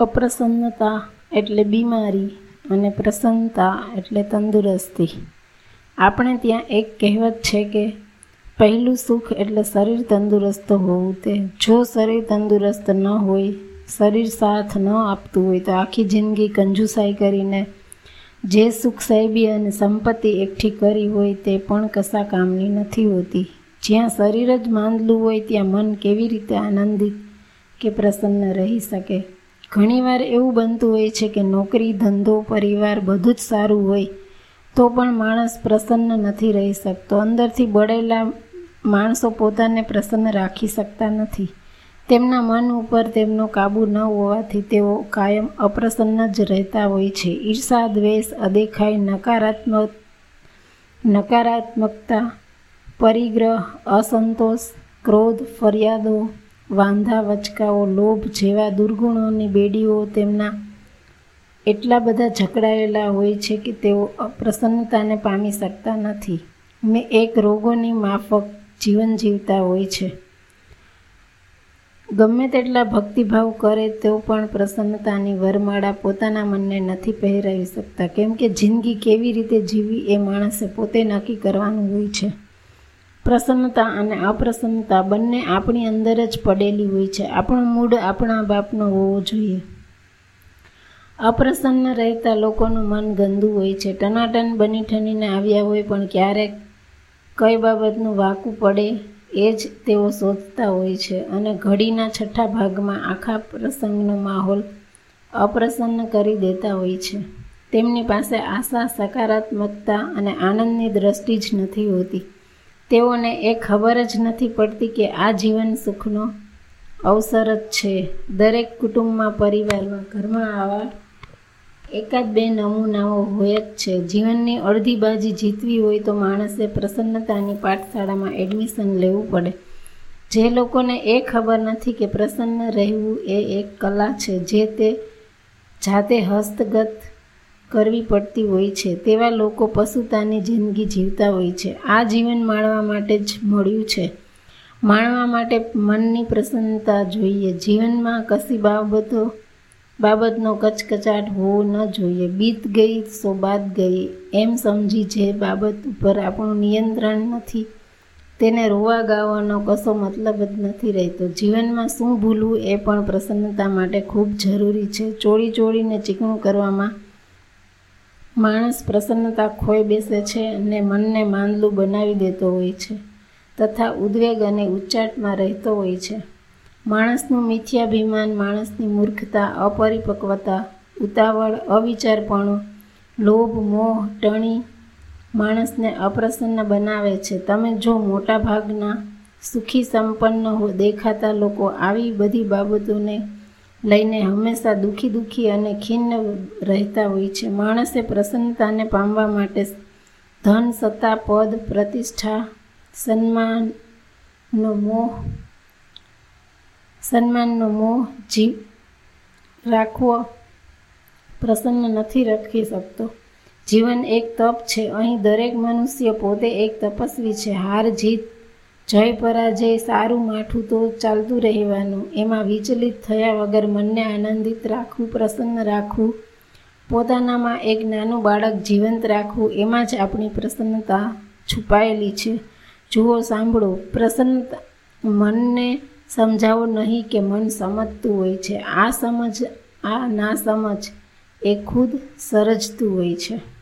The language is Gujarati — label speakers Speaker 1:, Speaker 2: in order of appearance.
Speaker 1: અપ્રસન્નતા એટલે બીમારી અને પ્રસન્નતા એટલે તંદુરસ્તી. આપણે ત્યાં એક કહેવત છે કે, પહેલું સુખ એટલે શરીર તંદુરસ્ત હોવું તે. જો શરીર તંદુરસ્ત ન હોય, શરીર સાથ ન આપતું હોય, તો આખી જિંદગી કંજુસાઈ કરીને જે સુખ સાહેબી અને સંપત્તિ એકઠી કરી હોય તે પણ કશા કામની નથી હોતી. જ્યાં શરીર જ માંદલું હોય, ત્યાં મન કેવી રીતે આનંદિત કે પ્રસન્ન રહી શકે? ઘણીવાર એવું બનતું હોય છે કે નોકરી, ધંધો, પરિવાર બધું જ સારું હોય, તો પણ માણસ પ્રસન્ન નથી રહી શકતો. અંદરથી બળેલા માણસો પોતાને પ્રસન્ન રાખી શકતા નથી. તેમના મન ઉપર તેમનો કાબુ ન હોવાથી તેઓ કાયમ અપ્રસન્ન જ રહેતા હોય છે. ઈર્ષા, દ્વેષ, અદેખાઈ, નકારાત્મક, નકારાત્મકતા, પરિગ્રહ, અસંતોષ, ક્રોધ, ફરિયાદો વાંધા, વચકાઓ, લોભ જેવા દુર્ગુણોની બેડીઓ તેમના એટલા બધા જકડાયેલા હોય છે કે તેઓ અપ્રસન્નતાને પામી શકતા નથી. ને એક રોગોની માફક જીવન જીવતા હોય છે. ગમે તેટલા ભક્તિભાવ કરે તો પણ પ્રસન્નતાની વરમાળા પોતાના મનને નથી પહેરાવી શકતા. કેમ કે જિંદગી કેવી રીતે જીવવી એ માણસે પોતે નક્કી કરવાનું હોય છે. પ્રસન્નતા અને અપ્રસન્નતા બંને આપણી અંદર જ પડેલી હોય છે. આપણો મૂડ આપણા બાપનો હોવો જોઈએ. અપ્રસન્ન રહેતા લોકોનું મન ગંદુ હોય છે. ટનાટન બની ઠનીને આવ્યા હોય પણ ક્યારેક કઈ બાબતનું વાકું પડે એ જ તેઓ શોધતા હોય છે અને ઘડીના છઠ્ઠા ભાગમાં આખા પ્રસંગનો માહોલ અપ્રસન્ન કરી દેતા હોય છે. તેમની પાસે આશા, સકારાત્મકતા અને આનંદની દ્રષ્ટિ જ નથી હોતી. તેઓને એ ખબર જ નથી પડતી કે આ જીવન સુખનો અવસર જ છે. દરેક કુટુંબમાં, પરિવારમાં, ઘરમાં આવા એકાદ બે નમૂનાઓ હોય જ છે. જીવનની અડધી બાજી જીતવી હોય તો માણસે પ્રસન્નતાની પાઠશાળામાં એડમિશન લેવું પડે. જે લોકોને એ ખબર નથી કે પ્રસન્ન રહેવું એ એક કલા છે, જે તે જાતે હસ્તગત કરવી પડતી હોય છે, તેવા લોકો પશુતાની જિંદગી જીવતા હોય છે. આ જીવન માણવા માટે જ મળ્યું છે. માણવા માટે મનની પ્રસન્નતા જોઈએ. જીવનમાં કશી બાબતો, બાબતનો કચકચાટ હોવો ન જોઈએ. બીત ગઈ સો બાદ ગઈ. એમ સમજી જે બાબત ઉપર આપણું નિયંત્રણ નથી, તેને રોવા ગાવાનો કશો મતલબ જ નથી રહેતો. જીવનમાં શું ભૂલવું એ પણ પ્રસન્નતા માટે ખૂબ જરૂરી છે. ચોળી ચોળીને ચીકણું કરવામાં માણસ પ્રસન્નતા ખોઈ બેસે છે અને મનને માંદલું બનાવી દેતો હોય છે, તથા ઉદ્વેગ અને ઉચ્ચાટમાં રહેતો હોય છે. માણસનું મિથ્યાભિમાન, માણસની મૂર્ખતા, અપરિપક્વતા, ઉતાવળ, અવિચારપણું, લોભ, મોહ, ટણી માણસને અપ્રસન્ન બનાવે છે. તમે જો મોટા ભાગના સુખી સંપન્ન દેખાતા લોકો આવી બધી બાબતોને લઈને હંમેશા દુઃખી દુઃખી અને ખિન્ન રહેતા હોય છે. માણસે પ્રસન્નતાને પામવા માટે ધન, સત્તા, પદ, પ્રતિષ્ઠા સન્માનનો મોહ સન્માનનો મોહ જીવ રાખવો પ્રસન્ન નથી રાખી શકતો. જીવન એક તપ છે. અહીં દરેક મનુષ્ય પોતે એક તપસ્વી છે. હાર, જીત જય પરાજય, સારું માઠું તો ચાલતું રહેવાનું. એમાં વિચલિત થયા વગર મનને આનંદિત રાખવું, પ્રસન્ન રાખવું. પોતાનામાં એક નાનું બાળક જીવંત રાખવું, એમાં જ આપણી પ્રસન્નતા છુપાયેલી છે. જુઓ, સાંભળો. પ્રસન્નતા મનને સમજાવો નહીં કે મન સમજતું હોય છે. આ સમજ, આ ના સમજ એ ખુદ સરજતું હોય છે.